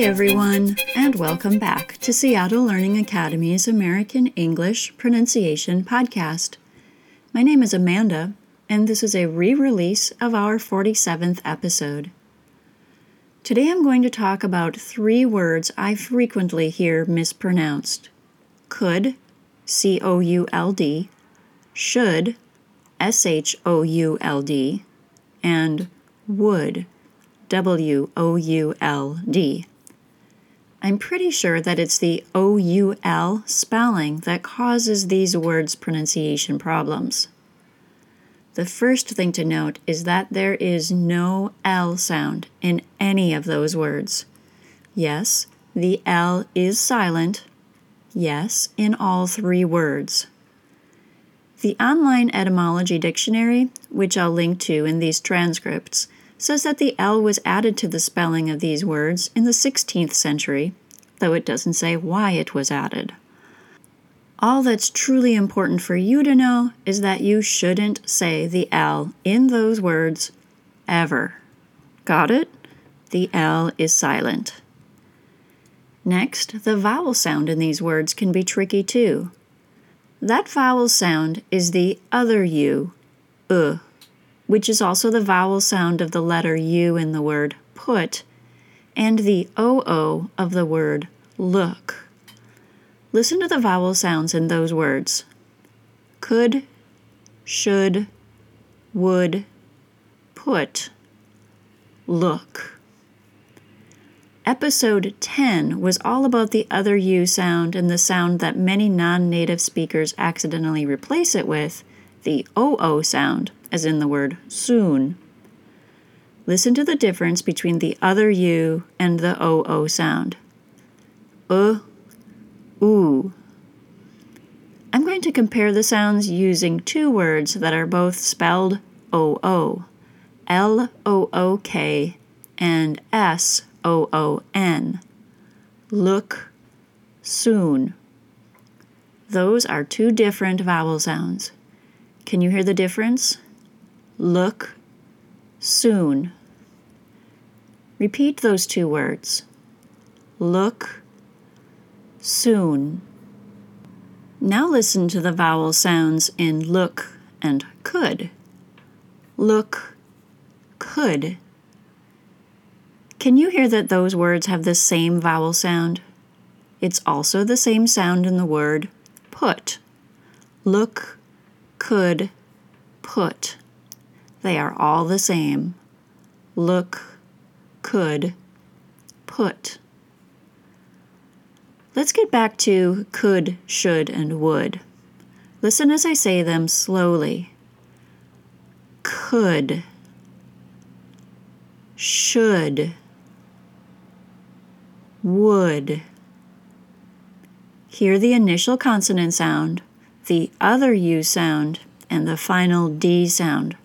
Everyone, and welcome back to Seattle Learning Academy's American English Pronunciation Podcast. My name is Amanda, and this is a re release of our 47th episode. Today I'm going to talk about three words I frequently hear mispronounced could, C O U L D, should, S H O U L D, and would, W O U L D. I'm pretty sure that it's the O U L spelling that causes these words' pronunciation problems. The first thing to note is that there is no L sound in any of those words. Yes, the L is silent. Yes, in all three words. The online etymology dictionary, which I'll link to in these transcripts, says that the L was added to the spelling of these words in the 16th century, though it doesn't say why it was added. All that's truly important for you to know is that you shouldn't say the L in those words ever. Got it? The L is silent. Next, the vowel sound in these words can be tricky too. That vowel sound is the other U, uh which is also the vowel sound of the letter U in the word put, and the OO of the word look. Listen to the vowel sounds in those words could, should, would, put, look. Episode 10 was all about the other U sound and the sound that many non native speakers accidentally replace it with, the OO sound as in the word soon. Listen to the difference between the other U and the OO sound. Uh, ooh. I'm going to compare the sounds using two words that are both spelled OO L O O K and S O O N. Look soon. Those are two different vowel sounds. Can you hear the difference? Look, soon. Repeat those two words. Look, soon. Now listen to the vowel sounds in look and could. Look, could. Can you hear that those words have the same vowel sound? It's also the same sound in the word put. Look, could, put. They are all the same. Look, could, put. Let's get back to could, should, and would. Listen as I say them slowly. Could, should, would. Hear the initial consonant sound, the other U sound, and the final D sound.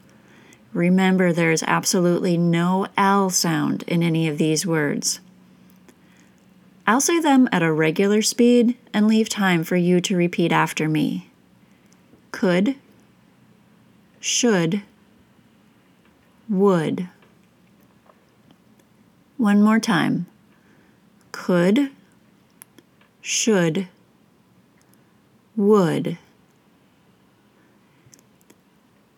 Remember, there is absolutely no L sound in any of these words. I'll say them at a regular speed and leave time for you to repeat after me. Could, should, would. One more time. Could, should, would.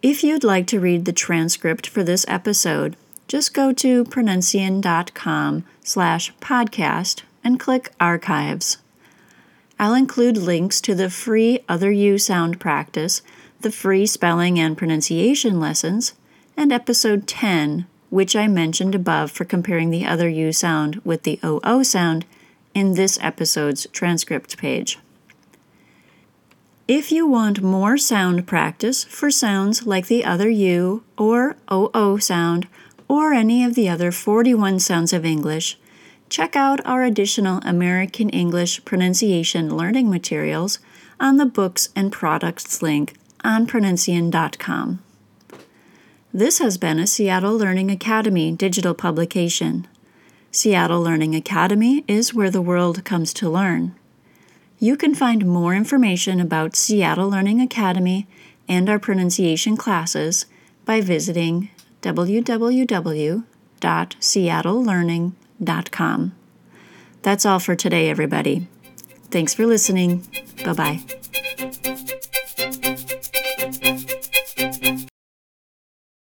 If you'd like to read the transcript for this episode, just go to pronuncian.com slash podcast and click Archives. I'll include links to the free Other U sound practice, the free spelling and pronunciation lessons, and episode 10, which I mentioned above for comparing the Other U sound with the OO sound, in this episode's transcript page. If you want more sound practice for sounds like the other U or OO sound or any of the other 41 sounds of English, check out our additional American English pronunciation learning materials on the Books and Products link on pronuncian.com. This has been a Seattle Learning Academy digital publication. Seattle Learning Academy is where the world comes to learn. You can find more information about Seattle Learning Academy and our pronunciation classes by visiting www.seattlelearning.com. That's all for today, everybody. Thanks for listening. Bye bye.